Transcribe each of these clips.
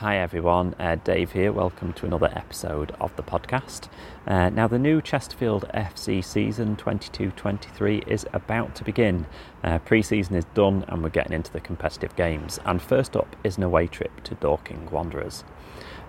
Hi everyone, uh, Dave here. Welcome to another episode of the podcast. Uh, now, the new Chesterfield FC season 22 23 is about to begin. Uh, Pre season is done and we're getting into the competitive games. And first up is an away trip to Dorking Wanderers.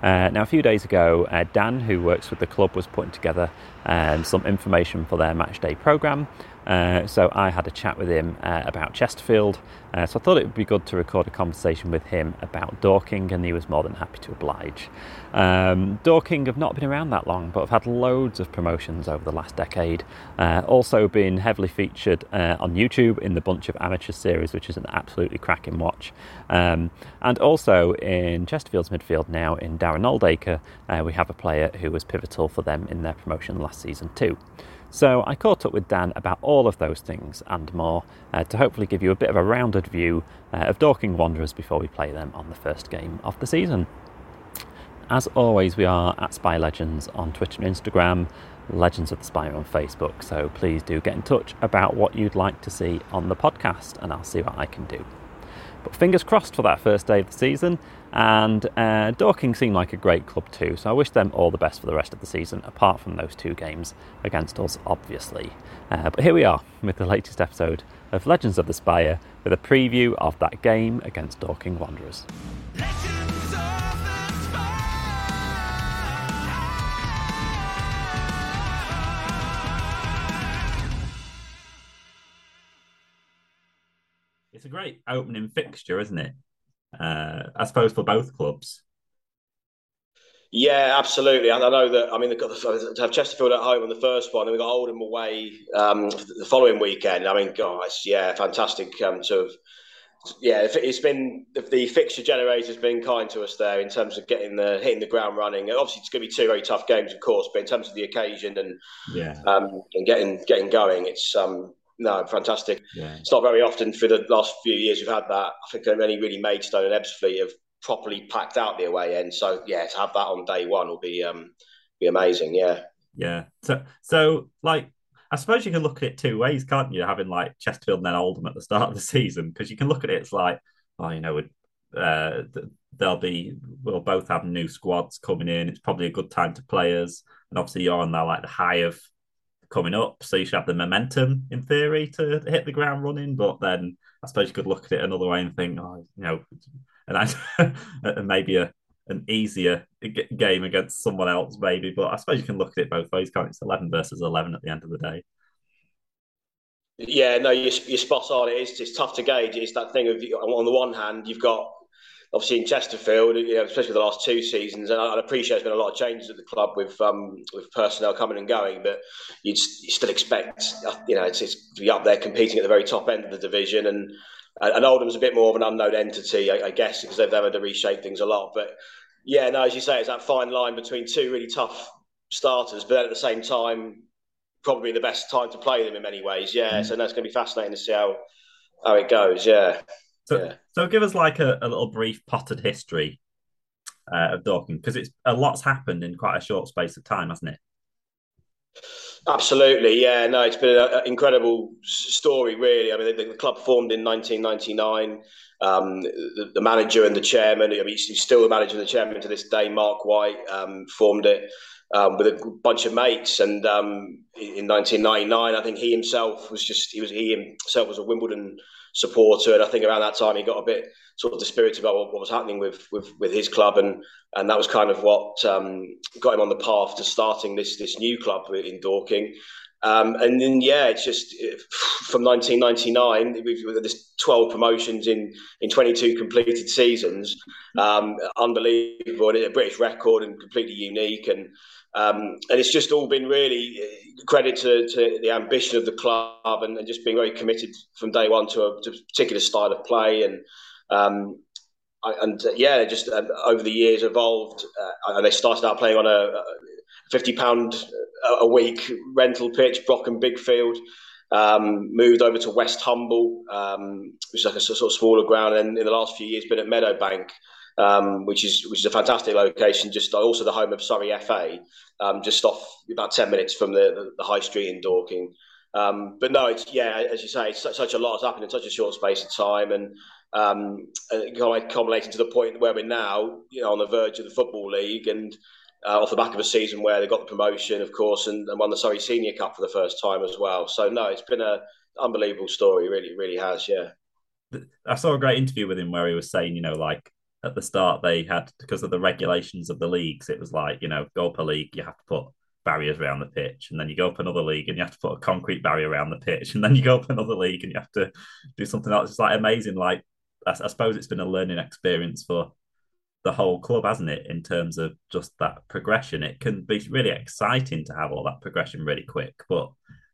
Uh, now, a few days ago, uh, Dan, who works with the club, was putting together um, some information for their matchday programme. Uh, so I had a chat with him uh, about Chesterfield. Uh, so I thought it would be good to record a conversation with him about Dorking, and he was more than happy to oblige. Um, Dorking have not been around that long, but have had loads of promotions over the last decade. Uh, also been heavily featured uh, on YouTube in the Bunch of amateur series, which is an absolutely cracking watch. Um, and also in Chesterfield's midfield now in Darren Oldacre, uh, we have a player who was pivotal for them in their promotion last season too. So I caught up with Dan about all of those things and more uh, to hopefully give you a bit of a rounded view uh, of Dorking Wanderers before we play them on the first game of the season. As always, we are at Spire Legends on Twitter and Instagram, Legends of the Spire on Facebook, so please do get in touch about what you'd like to see on the podcast and I'll see what I can do. But fingers crossed for that first day of the season. And uh, Dorking seemed like a great club too, so I wish them all the best for the rest of the season, apart from those two games against us, obviously. Uh, but here we are with the latest episode of Legends of the Spire with a preview of that game against Dorking Wanderers. It's a great opening fixture, isn't it? Uh, I suppose for both clubs. Yeah, absolutely. And I know that. I mean, they've got the, to have Chesterfield at home on the first one, and we've got Oldham away um, the following weekend. I mean, guys, yeah, fantastic um, to have. Yeah, it's been the fixture generator's been kind to us there in terms of getting the hitting the ground running. Obviously, it's going to be two very tough games, of course, but in terms of the occasion and yeah, um, and getting getting going, it's um, no, fantastic. Yeah. It's not very often for the last few years we've had that. I think only really Maidstone and Ebbsfleet have properly packed out the away end. So yeah, to have that on day one will be um be amazing. Yeah. Yeah. So so like I suppose you can look at it two ways, can't you? Having like Chesterfield and then Oldham at the start of the season, because you can look at it. It's like, oh, you know, uh, they'll be we'll both have new squads coming in. It's probably a good time to players, and obviously you're on there like the high of coming up, so you should have the momentum in theory to hit the ground running. But then I suppose you could look at it another way and think, oh, you know, and maybe a an easier game against someone else, maybe. But I suppose you can look at it both ways. Can't It's eleven versus eleven at the end of the day. Yeah, no, you're, you're spot on. It is it's tough to gauge. It's that thing of on the one hand, you've got obviously in Chesterfield, you know, especially the last two seasons, and I, I, appreciate there's been a lot of changes at the club with um, with personnel coming and going, but you'd you still expect you know it's, it's, to be up there competing at the very top end of the division, and and Oldham's a bit more of an unknown entity, I, I guess, because they've had to reshape things a lot. But yeah, no, as you say, it's that fine line between two really tough starters, but at the same time, probably the best time to play them in many ways. Yeah, mm. so that's going to be fascinating to see how how it goes. Yeah. So, yeah. so give us like a, a little brief potted history uh, of Dorking because it's a lot's happened in quite a short space of time, hasn't it? Absolutely, yeah. No, it's been an incredible story, really. I mean, the, the club formed in 1999. Um, the, the, manager and the chairman, I mean, he's still the manager and the chairman to this day. Mark White um, formed it um, with a bunch of mates, and um, in 1999, I think he himself was just he was he himself was a Wimbledon supporter. And I think around that time he got a bit sort of dispirited about what, what was happening with, with, with his club, and and that was kind of what um, got him on the path to starting this this new club in Dorking. Um, and then yeah, it's just from 1999 we've this 12 promotions in in 22 completed seasons, um, unbelievable, a British record and completely unique. And. Um, and it's just all been really uh, credit to, to the ambition of the club and, and, just being very committed from day one to a, to a particular style of play. And um, and uh, yeah, just uh, over the years evolved uh, and they started out playing on a fifty pound a week rental pitch, Brockham Bigfield. Um, moved over to Westhumble, um, which is like a sort of smaller ground, and in the last few years been at Meadowbank, um, which is which is a fantastic location. Just also the home of Surrey FA, um, just off about ten minutes from the, the, high street in Dorking. Um, but no, it's yeah, as you say, such, such, a lot has happened in such a short space of time, and um, culminating to the point where we're now, you know, on the verge of the football league and. Uh, off the back of a season where they got the promotion, of course, and, and won the Surrey Senior Cup for the first time as well. So no, it's been a unbelievable story. Really, really has. Yeah. I saw a great interview with him where he was saying, you know, like at the start they had because of the regulations of the leagues, it was like, you know, go up a league, you have to put barriers around the pitch, and then you go up another league and you have to put a concrete barrier around the pitch, and then you go up another league and you have to do something else. It's like amazing. Like I, I suppose it's been a learning experience for the whole club, hasn't it? In terms of just that progression, it can be really exciting to have all that progression really quick, but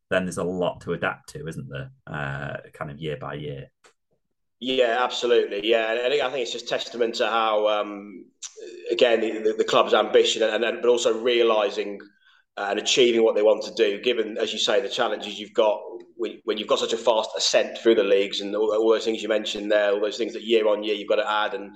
then there's a lot to adapt to, isn't there? Uh, kind of year by year. Yeah, absolutely. Yeah, and I think, it's just testament to how, um, again, the, the, club's ambition and, and but also realizing and achieving what they want to do. Given, as you say, the challenges you've got when, when you've got such a fast ascent through the leagues and all, all, those things you mentioned there, all those things that year on year you've got to add and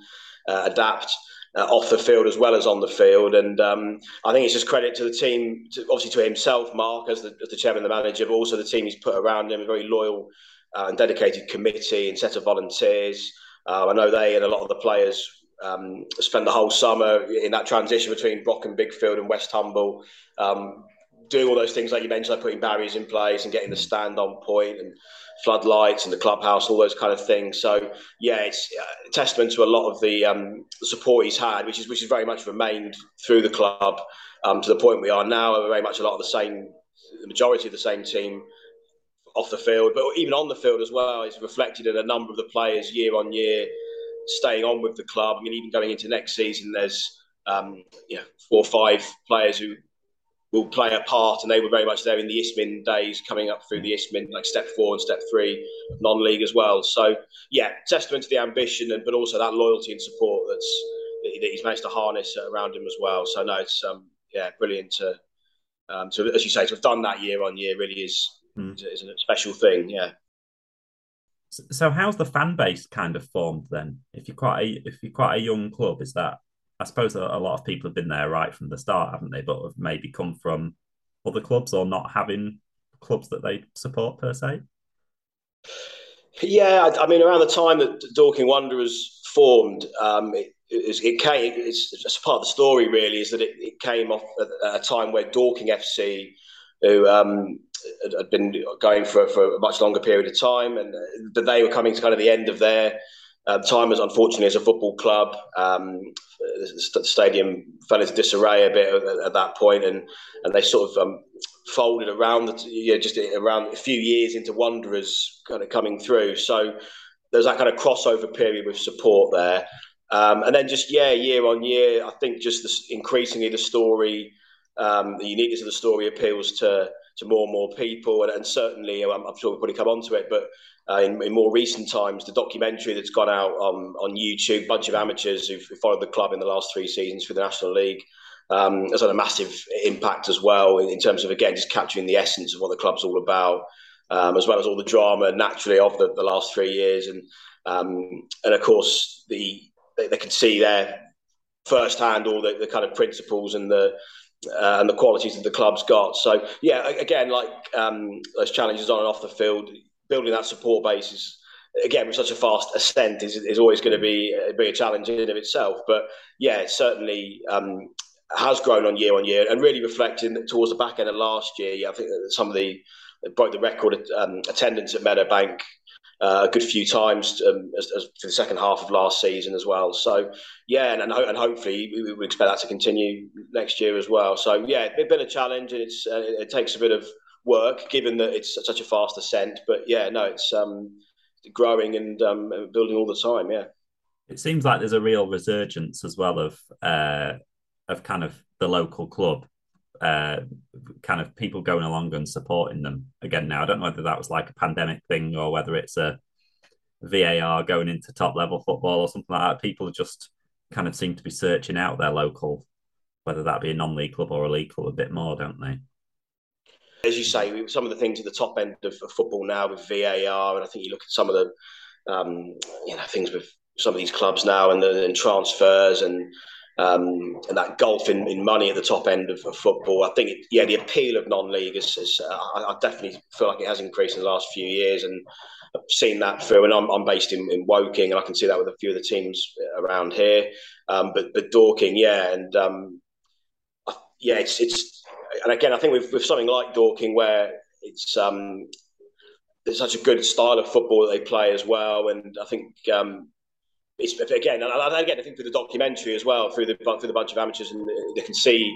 uh, adapt. Uh, off the field as well as on the field. And um, I think it's just credit to the team, to, obviously to himself, Mark, as the, as the chairman and the manager, but also the team he's put around him, a very loyal uh, and dedicated committee and set of volunteers. Uh, I know they and a lot of the players um, spent the whole summer in that transition between Brockham Bigfield and Westhumble, um, doing all those things like you mentioned, like putting barriers in place and getting the stand on point and floodlights and the clubhouse, all those kind of things. So yeah, it's a testament to a lot of the, um, support he's had, which is which is very much remained through the club um, to the point we are now. We're very much a lot of the same, the majority of the same team off the field, but even on the field as well, is reflected in a number of the players year on year staying on with the club. I mean, even going into next season, there's um, you know four or five players who will play a part, and they were very much there in the Isthmian days, coming up through the Isthmian, like step four and step three non-league as well. So yeah, testament to the ambition, and but also that loyalty and support that's that he's managed to harness around him as well. So no, it's um, yeah, brilliant to um, to as you say to have done that year on year really is mm. is, a special thing. Yeah. So how's the fan base kind of formed then? If you're quite a, if you're quite a young club, is that I suppose a, a lot of people have been there right from the start, haven't they? But have maybe come from other clubs or not having clubs that they support per se. Yeah, I mean, around the time that Dorking Wanderers formed, um, it, it, it, came. It's, it's part of the story, really, is that it, it came off at a time where Dorking FC, who um, had been going for, for a much longer period of time, and that they were coming to kind of the end of their uh, time as unfortunately as a football club. Um, the stadium fell into disarray a bit at, at, that point, and and they sort of um, folded around the yeah just around a few years into Wanderers kind of coming through. So there's that kind of crossover period with support there. Um, and then just yeah, year on year, I think just this, increasingly the story, um, the uniqueness of the story appeals to to more and more people, and, and certainly I'm, I'm, sure we'll probably come on to it, but uh, in, in, more recent times, the documentary that's gone out on, on YouTube, a bunch of amateurs who've followed the club in the last three seasons for the National League, um, has had a massive impact as well in, in, terms of again just capturing the essence of what the club's all about, um, as well as all the drama naturally of the, the last three years, and um, and of course the they, they can see there firsthand all the, the kind of principles and the uh, and the qualities that the club's got. So yeah, again, like um, those challenges on and off the field, building that support base is again with such a fast ascent is, is always going to be be a challenge in of itself. But yeah, it certainly um, has grown on year on year and really reflecting towards the back end of last year. I think some of the broke the record um, attendance at Meadowbank uh, a good few times um, as, as for the second half of last season as well. So yeah, and and, ho- and hopefully we, we, expect that to continue next year as well. So yeah, it's been a challenge and it's uh, it takes a bit of work given that it's such a fast ascent. But yeah, no, it's um, growing and um, building all the time. Yeah, it seems like there's a real resurgence as well of uh, of kind of the local club uh, kind of people going along and supporting them again now. I don't know whether that was like a pandemic thing or whether it's a VAR going into top level football or something like that. People just kind of seem to be searching out their local, whether that be a non league club or a league club, a bit more, don't they? As you say, some of the things at the top end of, football now with VAR, and I think you look at some of the um, you know things with some of these clubs now and the and transfers and um, and that golf in, in, money at the top end of, of football. I think, it, yeah, the appeal of non-league is, is uh, I, I, definitely feel like it has increased in the last few years, and I've seen that through. And I'm, I'm based in, in Woking, and I can see that with a few of the teams around here. Um, but but Dorking, yeah, and um, yeah, it's it's, and again, I think with, with something like Dorking, where it's um, there's such a good style of football that they play as well, and I think um, it's again, and I, again, I think through the documentary as well, through the through the bunch of amateurs, and they can see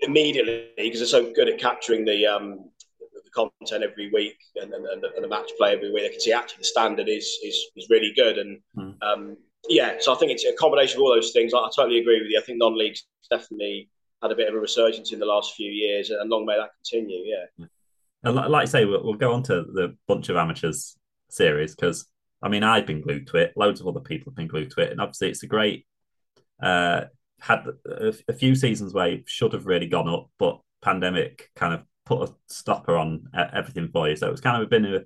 immediately because they're so good at capturing the um, the content every week and, and, and, the, match play every week. They can see actually the standard is is, is really good, and mm. um, yeah, so I think it's a combination of all those things. I, I totally agree with you. I think non-leagues definitely had a bit of a resurgence in the last few years, and long may that continue. Yeah. And like I say, we'll, we'll go on to the bunch of amateurs series because I mean, I've been glued to it. Loads of other people have been glued to it, and obviously, it's a great. Uh, had a, a few seasons where it should have really gone up, but pandemic kind of put a stopper on everything for you. So it's kind of been a,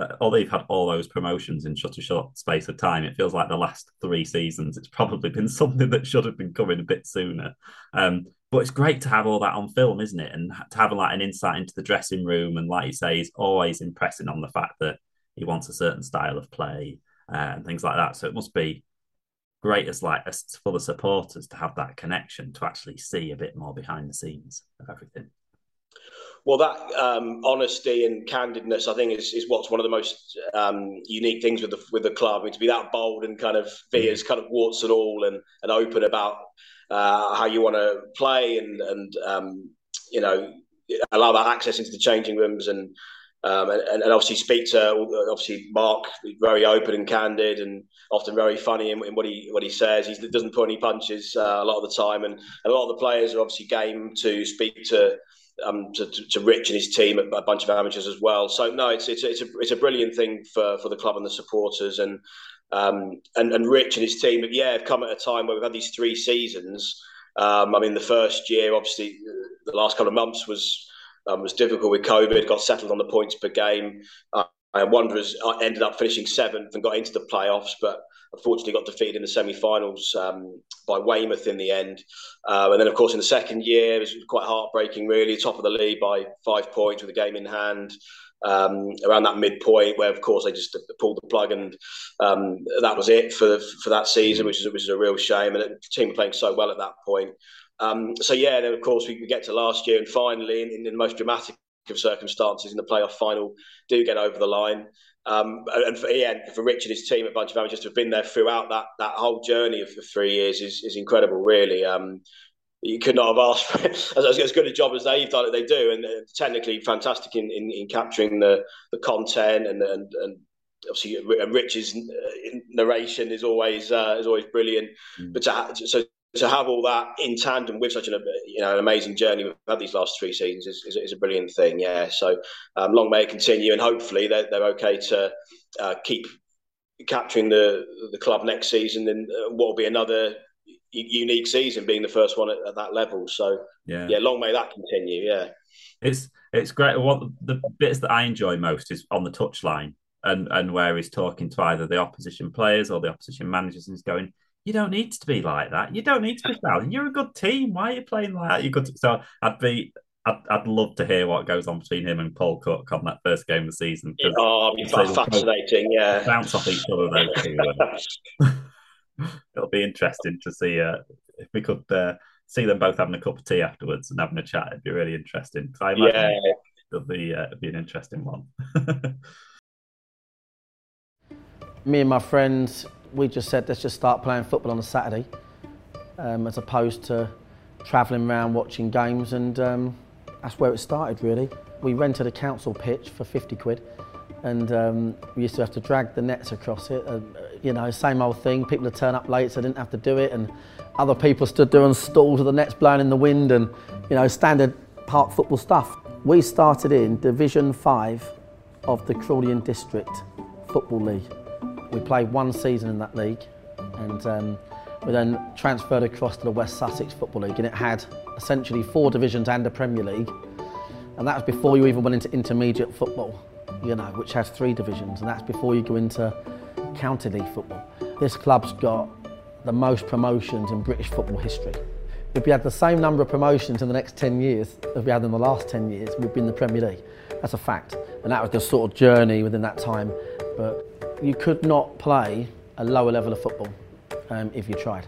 uh, although you've had all those promotions in such a short space of time, it feels like the last three seasons it's probably been something that should have been coming a bit sooner. Um, but it's great to have all that on film, isn't it? And to have like an insight into the dressing room, and like you say, he's always impressing on the fact that he wants a certain style of play uh, and things like that. So it must be great as like as for the supporters to have that connection to actually see a bit more behind the scenes of everything. Well, that um, honesty and candidness, I think, is, is what's one of the most um, unique things with the with the club. I mean, to be that bold and kind of be mm. as kind of warts and all and, and open about uh, how you want to play and and um, you know allow that access into the changing rooms and um, and, and, obviously speak to obviously Mark very open and candid and often very funny in, in what he what he says. He doesn't pull any punches uh, a lot of the time, and, and, a lot of the players are obviously game to speak to. Um, to, to, to, Rich and his team, a, bunch of amateurs as well. So no, it's it's it's a it's a brilliant thing for, for the club and the supporters, and um, and and Rich and his team. Yeah, have come at a time where we've had these three seasons. Um, I mean, the first year, obviously, the last couple of months was um, was difficult with COVID, got settled on the points per game. Uh, and Wanderers uh, ended up finishing seventh and got into the playoffs, but unfortunately got defeated in the semi-finals um, by Weymouth in the end. Uh, and then, of course, in the second year, it was quite heartbreaking, really. Top of the league by five points with a game in hand. Um, around that midpoint, where of course they just pulled the plug, and um, that was it for for that season, which is which is a real shame. And the team were playing so well at that point. Um, so yeah, then of course we, we, get to last year, and finally, in, in, the most dramatic of circumstances, in the playoff final, do get over the line. Um, and for, yeah, for Rich and his team at Bunch of Amateurs to have been there throughout that that whole journey of, three years is, is incredible, really. Um, you could not have asked for as, as good a job as they've done it. They do, and uh, technically fantastic in, in, in, capturing the, the content and, and, and obviously Rich's uh, narration is always uh, is always brilliant. Mm. But to, so to have all that in tandem with such an you know an amazing journey we've had these last three seasons is, is, is a brilliant thing. Yeah, so um, long may it continue, and hopefully they're, they're okay to uh, keep capturing the the club next season, and uh, what will be another unique season, being the first one at, at, that level. So yeah, yeah, long may that continue. Yeah, it's it's great. What the bits that I enjoy most is on the touchline and and where he's talking to either the opposition players or the opposition managers, and he's going you don't need to be like that. You don't need to be shouting. You're a good team. Why are you playing like that? You good. So I'd be. I'd, I'd love to hear what goes on between him and Paul Cook on that first game of the season. Oh, it'd be fascinating. Yeah, bounce off each other. Those two. It'll be interesting to see uh, if we could uh, see them both having a cup of tea afterwards and having a chat. It'd be really interesting. I imagine yeah. it'll be uh, it'll be an interesting one. Me and my friends we just said let's just start playing football on a Saturday um, as opposed to travelling around watching games and um, that's where it started really. We rented a council pitch for 50 quid and um, we used to have to drag the nets across it. Uh, you know, same old thing, people would turn up late so I didn't have to do it and other people stood there on stalls with the nets blowing in the wind and, you know, standard park football stuff. We started in Division 5 of the Crawley District Football League. We played one season in that league and um, we then transferred across to the West Sussex Football League and it had essentially four divisions and a Premier League. And that was before you even went into intermediate football, you know, which has three divisions. And that's before you go into county league football. This club's got the most promotions in British football history. If we had the same number of promotions in the next 10 years as we had in the last 10 years, we'd be in the Premier League. That's a fact. And that was the sort of journey within that time. But you could not play a lower level of football um, if you tried.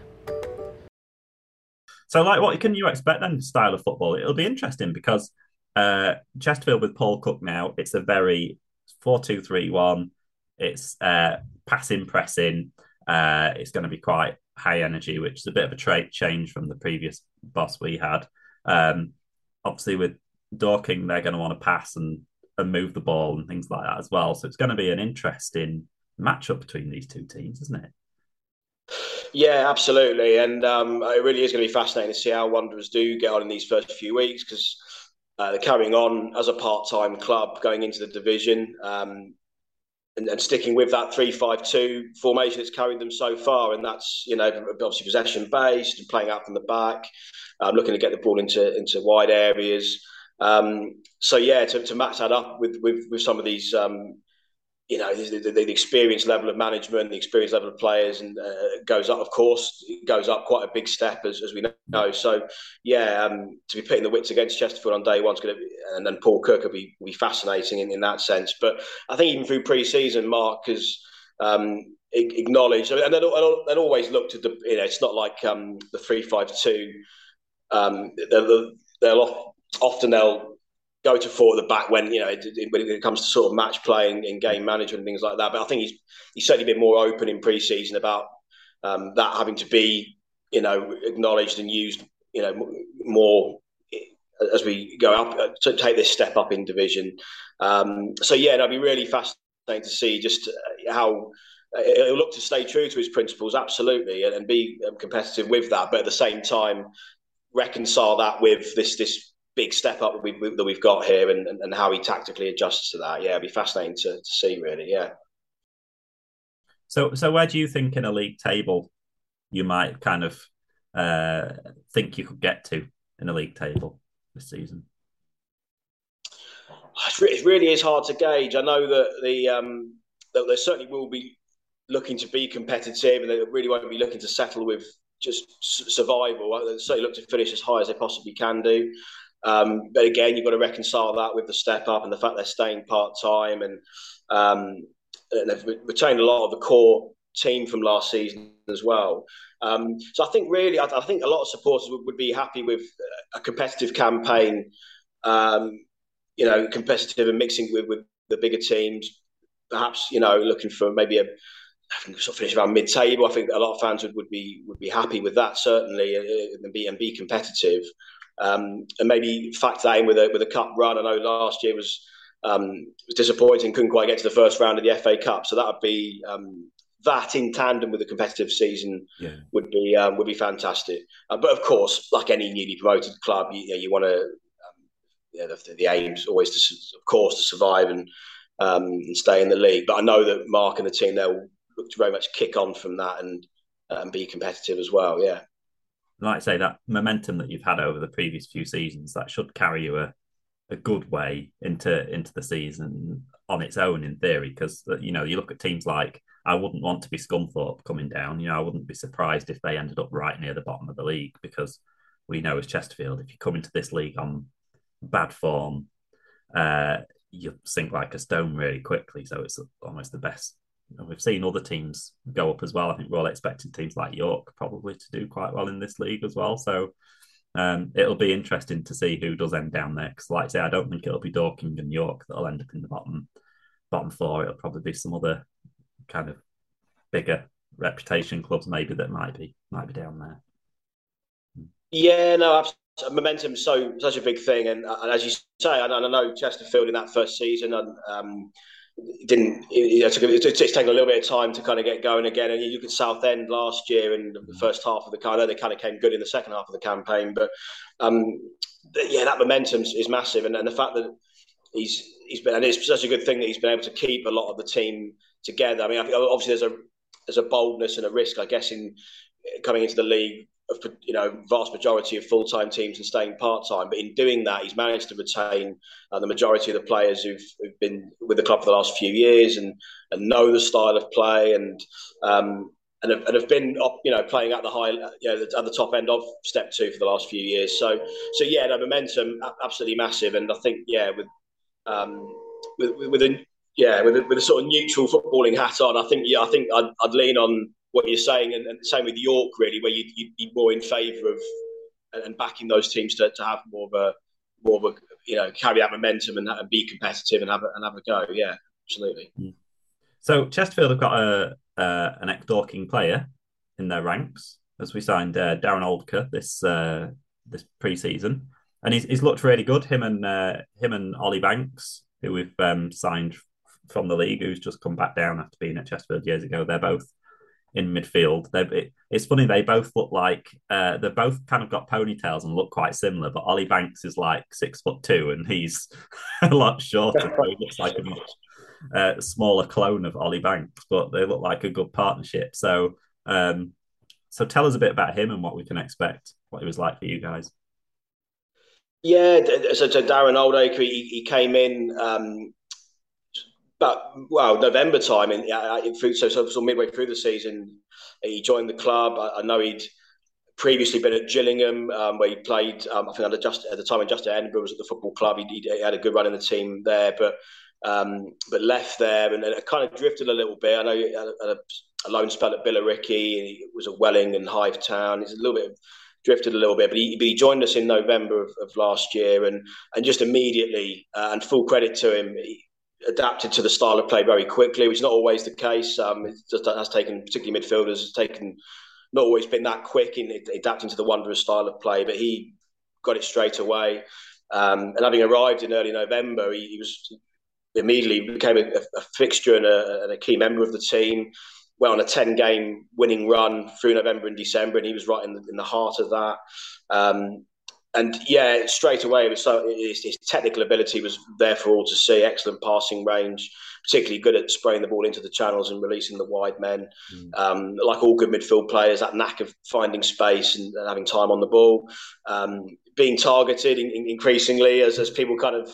So, like, what can you expect then? Style of football? It'll be interesting because uh, Chesterfield with Paul Cook now. It's a very four-two-three-one. It's uh, passing, pressing. Uh, it's going to be quite high energy, which is a bit of a trait change from the previous boss we had. Um, obviously, with Dorking, they're going to want to pass and, and move the ball and things like that as well. So it's going to be an interesting matchup between these two teams, isn't it? Yeah, absolutely, and um, it really is going to be fascinating to see how Wanderers do get on in these first few weeks because uh, they're carrying on as a part-time club going into the division. Um, and, and, sticking with that three-five-two formation that's carried them so far, and that's you know obviously possession based and playing out from the back, um, looking to get the ball into into wide areas. Um, so yeah, to, to, match that up with with, with some of these um, you know the, the, the, experience level of management, the experience level of players, and uh, goes up. Of course, it goes up quite a big step as, as we know. So yeah, um, to be putting the wits against Chesterfield on day one is going to be, and then Paul Cook will be will be fascinating in, in that sense. But I think even through pre-season, Mark has um, acknowledged, and they'll, always look to the. You know, it's not like um, the three-five-two. Um, they'll, they'll often they'll go to four at the back when you know when it comes to sort of match playing and game management and things like that. But I think he's he's certainly been more open in pre-season about um, that having to be you know acknowledged and used you know more as we go up uh, to take this step up in division. Um, so yeah, it'll be really fascinating to see just uh, how. Uh, he'll look to stay true to his principles, absolutely, and, and be um, competitive with that. But at the same time, reconcile that with this this big step up that, we, that we've got here and, and, how he tactically adjusts to that. Yeah, it'd be fascinating to, to see, really. Yeah. So, so where do you think in a league table you might kind of uh, think you could get to in a league table this season? It really is hard to gauge. I know that the um, that there certainly will be looking to be competitive, and they really won't be looking to settle with just survival. They certainly look to finish as high as they possibly can do. Um, but again, you've got to reconcile that with the step up and the fact they're staying part time and, um, and they've retained a lot of the core team from last season as well. Um, so I think really, I, I, think a lot of supporters would, would, be happy with a competitive campaign. Um, you know, competitive and mixing with, with the bigger teams. Perhaps you know, looking for maybe a sort of finish around mid-table. I think a lot of fans would, would be would be happy with that certainly, uh, and be and be competitive um, and maybe factor that in with a with a cup run. I know last year was um, was disappointing, couldn't quite get to the first round of the FA Cup, so that would be um, that in tandem with a competitive season yeah. would be um, would be fantastic. Uh, but of course, like any newly promoted club, you, you, know, you want to. Um, know, the, the aim is always to, of course, to survive and um, and stay in the league. But I know that Mark and the team they'll look to very much kick on from that and uh, and be competitive as well. Yeah like I say, that momentum that you've had over the previous few seasons, that should carry you a, a good way into into the season on its own, in theory. Because uh, you know, you look at teams like I wouldn't want to be Scunthorpe coming down. You know, I wouldn't be surprised if they ended up right near the bottom of the league because we know as Chesterfield, if you come into this league on bad form, uh, you sink like a stone really quickly. So it's almost the best we've seen other teams go up as well. I think we're all expecting teams like York probably to do quite well in this league as well. So um, it'll be interesting to see who does end down there. Because, like I say, I don't think it'll be Dorking and York that'll end up in the bottom bottom four. It'll probably be some other kind of bigger reputation clubs maybe that might be might be down there. Yeah, no, absolutely. Momentum so such a big thing, and, and as you say, I, know Chesterfield in that first season, and um, didn't you know, it's, it's taken a little bit of time to kind of get going again. And you look at Southend last year and the mm. first half of the kind, they kind of came good in the second half of the campaign, but um, yeah, that momentum is massive, and, and the fact that he's he's been and it's such a good thing that he's been able to keep a lot of the team together. I mean, obviously there's a there's a boldness and a risk, I guess, in coming into the league you know vast majority of full time teams and staying part time. But in doing that, he's managed to retain uh, the majority of the players who've, who've, been with the club for the last few years and and know the style of play and um, and have, and have been you know playing at the high you know at the top end of step two for the last few years. So so yeah, the momentum absolutely massive, and I think yeah with um, with, with a yeah with a, with a sort of neutral footballing hat on, I think yeah I think I'd, I'd lean on what you're saying, and, and same with York really, where you you'd be more in favour of and backing those teams to, to have more of a more of a you know carry that momentum and, and be competitive and have a, and have a go. Yeah, absolutely. Hmm. So Chesterfield have got a uh, an ex Dorking player in their ranks as we signed uh, Darren Oldacre this uh, this pre-season, and he's, he's looked really good. Him and uh, him and Ollie Banks, who we've um, signed from the league, who's just come back down after being at Chesterfield years ago. They're both in midfield. They, it's funny they both look like uh, they've both kind of got ponytails and look quite similar. But Ollie Banks is like six foot two, and he's a lot shorter. so he looks like a much uh, smaller clone of Ollie Banks, but they look like a good partnership. So, um, so tell us a bit about him and what we can expect. What he was like for you guys. Yeah, so, so Darren Oldacre, he, he came in um, well, November time, in, in so, so, so midway through the season, he joined the club. I, I know he'd previously been at Gillingham, um, where he played. Um, I think just at the time when Justin Edinburgh was at the football club, he, he had a good run in the team there, but um, but left there and, and kind of drifted a little bit. I know he had a, a, loan spell at Billericay, and he was at Welling and Hythe Town. He's a little bit drifted a little bit, but he, he joined us in November of, of, last year, and and just immediately, uh, and full credit to him, he, adapted to the style of play very quickly, which is not always the case. Um, it just has taken, particularly midfielders, has taken not always been that quick in adapting to the Wanderers style of play, but he got it straight away. Um, and having arrived in early November, he, he was immediately became a, a fixture and a, and a, key member of the team. Went on a ten game winning run through November and December, and he was right in the, in the heart of that. Um, and yeah, straight away, it was so his, his, technical ability was there for all to see. Excellent passing range, particularly good at spraying the ball into the channels and releasing the wide men. Mm. Um, like all good midfield players, that knack of finding space and, and having time on the ball. Um, being targeted in, in increasingly as, as people kind of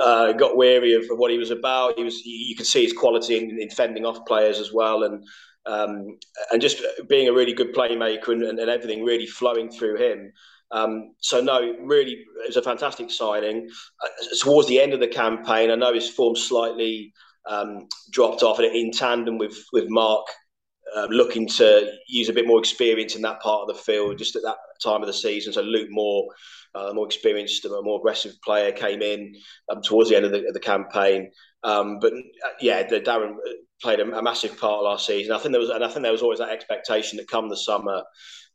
uh, got weary of, of, what he was about. He was you could see his quality in, in fending off players as well, and um, and just being a really good playmaker and, and, and everything really flowing through him. Um, so no, really, it was a fantastic signing. Uh, towards the end of the campaign, I know his form slightly um, dropped off, and in tandem with with Mark uh, looking to use a bit more experience in that part of the field, just at that time of the season. So Luke Moore, uh, more experienced, a more aggressive player, came in um, towards the end of the, of the campaign. Um, but uh, yeah, the, Darren played a, a, massive part last season. I think there was, and I think there was always that expectation that come the summer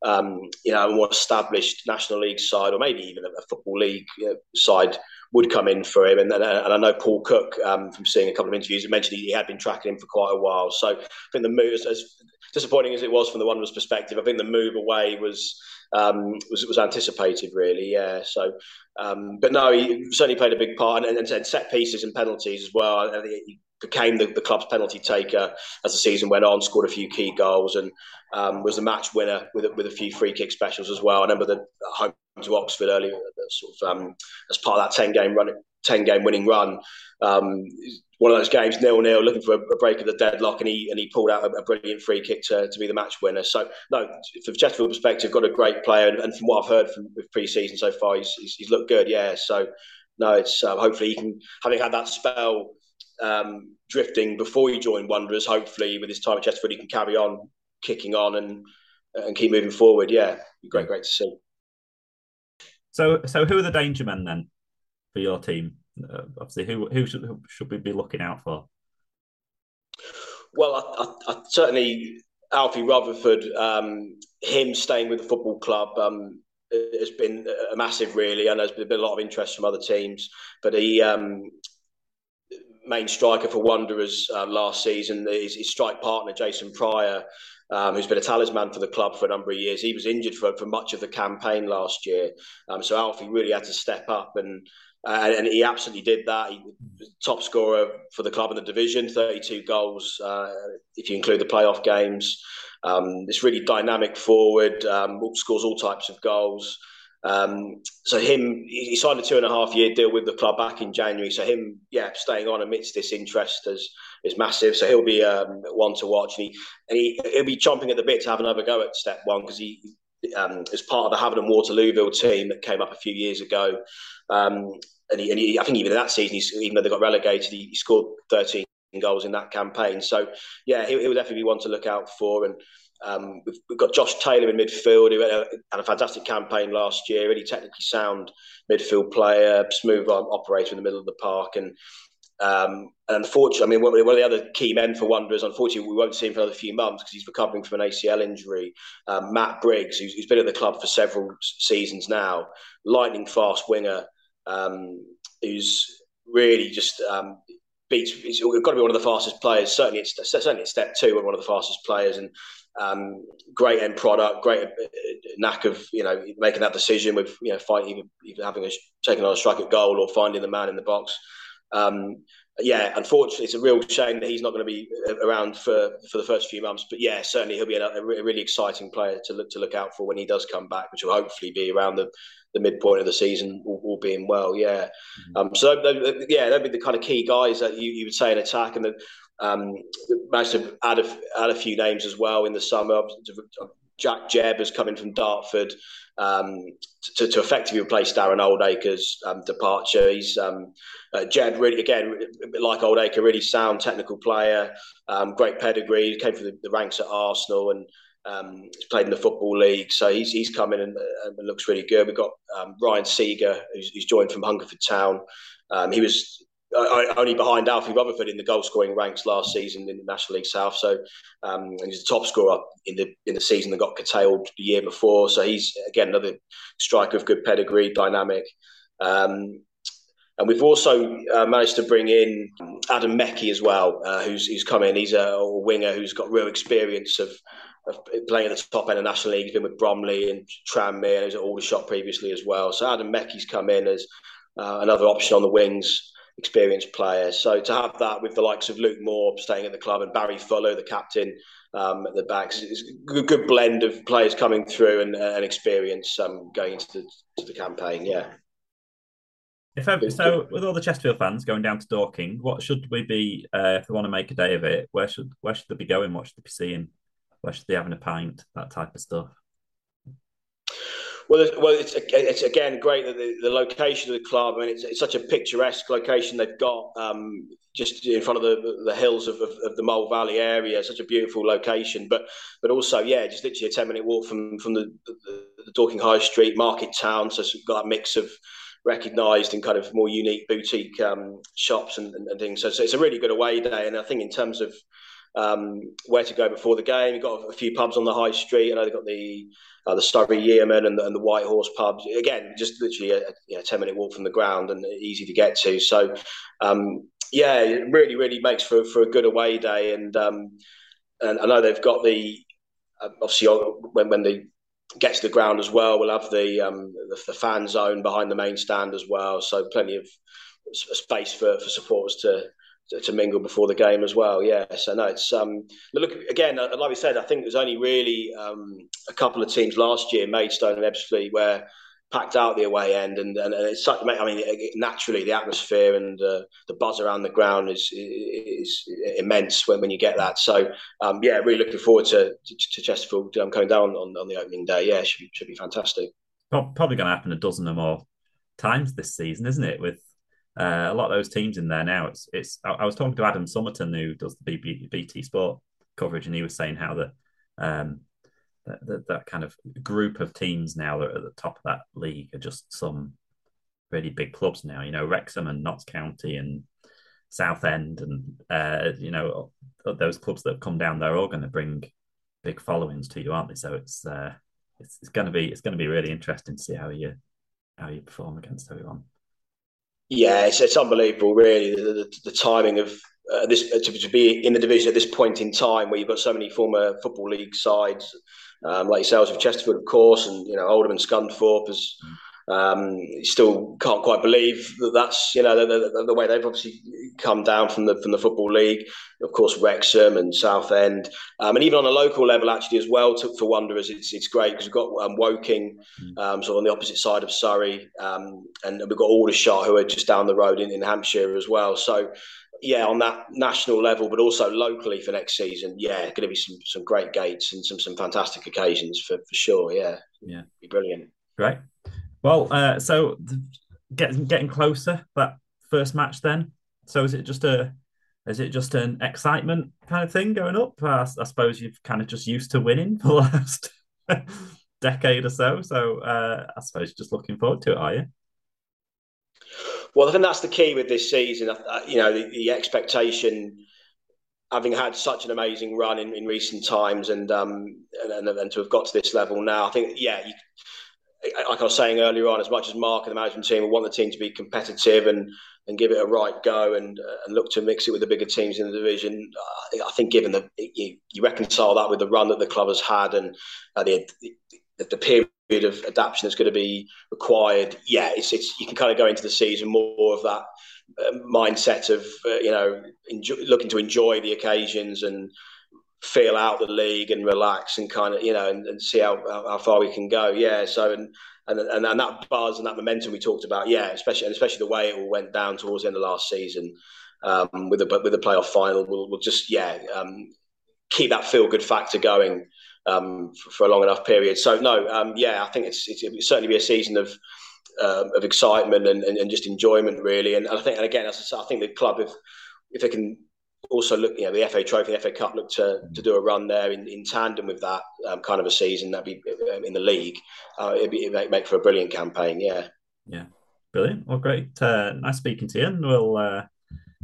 um, you know, a more established National League side, or maybe even a, Football League you know, side, would come in for him. And, and, and I know Paul Cook, um, from seeing a couple of interviews, mentioned he had been tracking him for quite a while. So I think the move, as disappointing as it was from the Wanderers' perspective, I think the move away was um, was was anticipated, really. Yeah. So, um, but no, he certainly played a big part, and, and, and set pieces and penalties as well. He became the, the club's penalty taker as the season went on, scored a few key goals, and um, was the match winner with with a few free kick specials as well. I remember the home to Oxford earlier, sort of um, as part of that ten game run, ten game winning run. Um, one of those games nil nil, looking for a, break of the deadlock, and he and he pulled out a, a, brilliant free kick to, to be the match winner. So no, from Chesterfield perspective, got a great player, and, and from what I've heard from pre-season so far, he's, he's, he's looked good. Yeah, so no, it's uh, hopefully he can having had that spell um, drifting before he joined Wanderers. Hopefully, with his time at Chesterfield, he can carry on kicking on and and keep moving forward. Yeah, great, great to see. So, so who are the danger men then for your team? Uh, obviously, who who should, who should we be looking out for? Well, I, I, I certainly Alfie Rutherford, um, him staying with the football club. Um, has been a massive, really. I know there's been a lot of interest from other teams, but he um, main striker for Wanderers uh, last season. His, his, strike partner, Jason Prior, um, who's been a talisman for the club for a number of years, he was injured for, for much of the campaign last year. Um, so Alfie really had to step up and uh, and he absolutely did that. He top scorer for the club in the division, 32 goals uh, if you include the playoff games. Um, really dynamic forward, um, scores all types of goals. Um, so him, he signed a two and a half year deal with the club back in January. So him, yeah, staying on amidst this interest has is massive. So he'll be um, one to watch, and he and he he'll be chomping at the bit to have another go at step one because he. Um, part of the Havant and Waterlooville team that came up a few years ago, um, and, he, and he, I think even in that season, even though they got relegated, he, he scored 13 goals in that campaign. So yeah, he, will definitely be one to look out for. And um, we've, we've, got Josh Taylor in midfield, who had a, had a, fantastic campaign last year, really technically sound midfield player, smooth operator in the middle of the park. And, um, and unfortunately, I mean, one of the other key men for Wanderers, unfortunately, we won't see him for another few months because he's recovering from an ACL injury. Um, Matt Briggs, who's, who's been at the club for several seasons now, lightning fast winger, um, who's really just um, beats. He's got to be one of the fastest players. Certainly, it's certainly step two, one of the fastest players, and um, great end product, great uh, knack of you know making that decision with you know even, even having a taking on a strike at goal or finding the man in the box. Um, yeah, unfortunately, it's a real shame that he's not going to be around for, for the first few months. But yeah, certainly he'll be a, a really exciting player to look to look out for when he does come back, which will hopefully be around the, the midpoint of the season, all, all being well. Yeah, mm-hmm. um, so yeah, that'd be the kind of key guys that you, you would say in attack, and then um, managed to add a, add a few names as well in the summer. Jack Jebb has come in from Dartford um, to, to, effectively replace Darren Oldacre's um, departure. He's um, uh, Jebb really again like Oldacre, really sound technical player, um, great pedigree. He Came from the, the ranks at Arsenal and um, played in the football league, so he's he's come in and, and looks really good. We've got um, Ryan Seager, who's, who's, joined from Hungerford Town. He was only behind Alfie Rutherford in the goal scoring ranks last season in the National League South. So um, he's the top scorer in the in the season that got curtailed the year before. So he's again another striker of good pedigree, dynamic. Um, and we've also uh, managed to bring in Adam Mekki as well, uh, who's who's come in. He's a, a winger who's got real experience of of playing at the top end of the National League. He's been with Bromley and Tranmere, and he was at Aldershot previously as well. So Adam Mekki's come in as uh, another option on the wings, experienced players. So to have that with the likes of Luke Moore staying at the club and Barry Fuller, the captain, um, at the back, it's a good blend of players coming through and, uh, and experience um, going into the, the campaign. Yeah. If ever, so, with all the Chesterfield fans going down to Dorking, what should we be uh, if they want to make a day of it? Where should where should they be going? What should they be seeing? where should they be having a pint? That type of stuff. Well, well, it's it's again great that the, the location of the club. I mean, it's, it's such a picturesque location they've got um, just in front of the the hills of, of, of, the Mole Valley area. Such a beautiful location, but but also yeah, just literally a ten minute walk from from the, the, the Dorking High Street Market Town. So it's got that mix of recognised and kind of more unique boutique um, shops and, and, and, things. So, so, it's a really good away day, and I think in terms of um, where to go before the game. You've got a few pubs on the high street. I know they've got the uh, the Surrey Yeoman and the, and the White Horse pubs. Again, just literally a, you know, 10 minute walk from the ground and easy to get to. So, um, yeah, it really, really makes for, for a good away day. And um, and I know they've got the, uh, obviously, when, when they get to the ground as well, we'll have the, um, the, the fan zone behind the main stand as well. So, plenty of space for, for supporters to to, to, mingle before the game as well. Yeah, so no, it's um, look again. Uh, like we said, I think there's only really um, a couple of teams last year, Maidstone and Ebbsfleet, where packed out the away end, and, and it's such. I mean, naturally the atmosphere and uh, the buzz around the ground is is immense when, when you get that. So um, yeah, really looking forward to to, to Chesterfield um, coming down on, on the opening day. Yeah, should be should be fantastic. Probably going to happen a dozen or more times this season, isn't it? With uh, a lot of those teams in there now. It's it's. I, I was talking to Adam Summerton who does the BT Sport coverage, and he was saying how um that, that, that kind of group of teams now that are at the top of that league are just some really big clubs now. You know, Wrexham and Notts County and Southend, and uh, you know those clubs that come down there are all going to bring big followings to you, aren't they? So it's uh, it's, it's going to be it's going to be really interesting to see how you how you perform against everyone. Yeah, it's, it's unbelievable, really, the, the, the timing of uh, this to, to, be in the division at this point in time, where you've got so many former football league sides, um, like yourselves with Chesterfield, of course, and you know Oldham and Scunthorpe as mm. Um, still can't quite believe that that's you know the, the, the, way they've obviously come down from the from the football league. Of course, Wrexham and Southend, um, and even on a local level, actually as well to, for Wanderers, it's it's great because we've got um, Woking, mm. um, sort of on the opposite side of Surrey, um, and we've got Aldershot who are just down the road in, in Hampshire as well. So yeah, on that national level, but also locally for next season, yeah, going to be some some great gates and some some fantastic occasions for for sure. Yeah, yeah, be brilliant. Great. Well, uh, so getting getting closer that first match then. So is it just a is it just an excitement kind of thing going up? I, I suppose you've kind of just used to winning for the last decade or so. So uh, I suppose you're just looking forward to it, are you? Well, I think that's the key with this season. You know, the, the expectation, having had such an amazing run in, in recent times, and, um, and, and to have got to this level now, I think, yeah, you, like I was saying earlier on, as much as Mark and the management team want the team to be competitive and and give it a right go and and look to mix it with the bigger teams in the division, I think given that you, you reconcile that with the run that the club has had and uh, the, the, the period of adaptation that's going to be required, yeah, it's, it's you can kind of go into the season more of that uh, mindset of uh, you know enjoy, looking to enjoy the occasions and feel out the league and relax and kind of you know and, and see how, how far we can go. Yeah. So and, and and and that buzz and that momentum we talked about. Yeah, especially and especially the way it all went down towards the end of last season um, with the with the playoff final. We'll, we'll just yeah um, keep that feel good factor going. Um, for, for, a long enough period. So no, um, yeah, I think it's, it's it certainly be a season of uh, of excitement and, and, and, just enjoyment really. And, I think, and again, as I said, I think the club if if they can also look, you know, the FA Trophy, the FA Cup look to, to do a run there in, in tandem with that um, kind of a season. That'd be um, in the league. Uh, it'd, be, it'd make for a brilliant campaign. Yeah. Yeah. Brilliant. Well, great. Uh, nice speaking to you. And we'll, uh,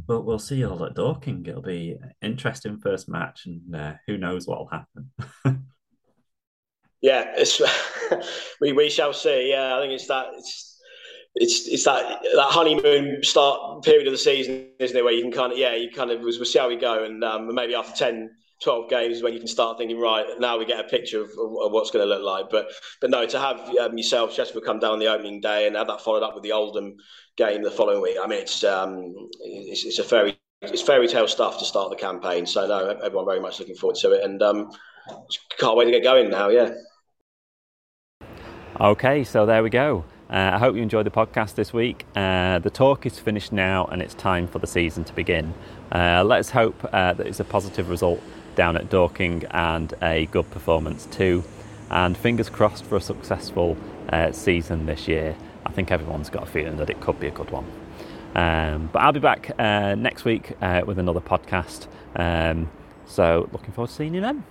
we'll, we'll see you all at Dorking. It'll be interesting first match and uh, who knows what'll happen. yeah. It's, we, we shall see. Yeah. I think it's that, it's, it's it's that that honeymoon start period of the season, isn't it? Where you can kind of yeah, you kind of we'll see how we go, and um, maybe after 10, 12 games when you can start thinking right now we get a picture of, of what's going to look like. But but no, to have um, yourself, Chesterfield, come down on the opening day and have that followed up with the Oldham game the following week. I mean, it's um, it's, it's a fairy it's fairy tale stuff to start the campaign. So no, everyone very much looking forward to it, and um, can't wait to get going now. Yeah. Okay, so there we go. Uh, I hope you enjoyed the podcast this week. Uh, the talk is finished now and it's time for the season to begin. Uh, let's hope uh, that it's a positive result down at Dorking and a good performance too. And fingers crossed for a successful uh, season this year. I think everyone's got a feeling that it could be a good one. Um, but I'll be back uh, next week with another podcast. Um, so looking forward to seeing you then.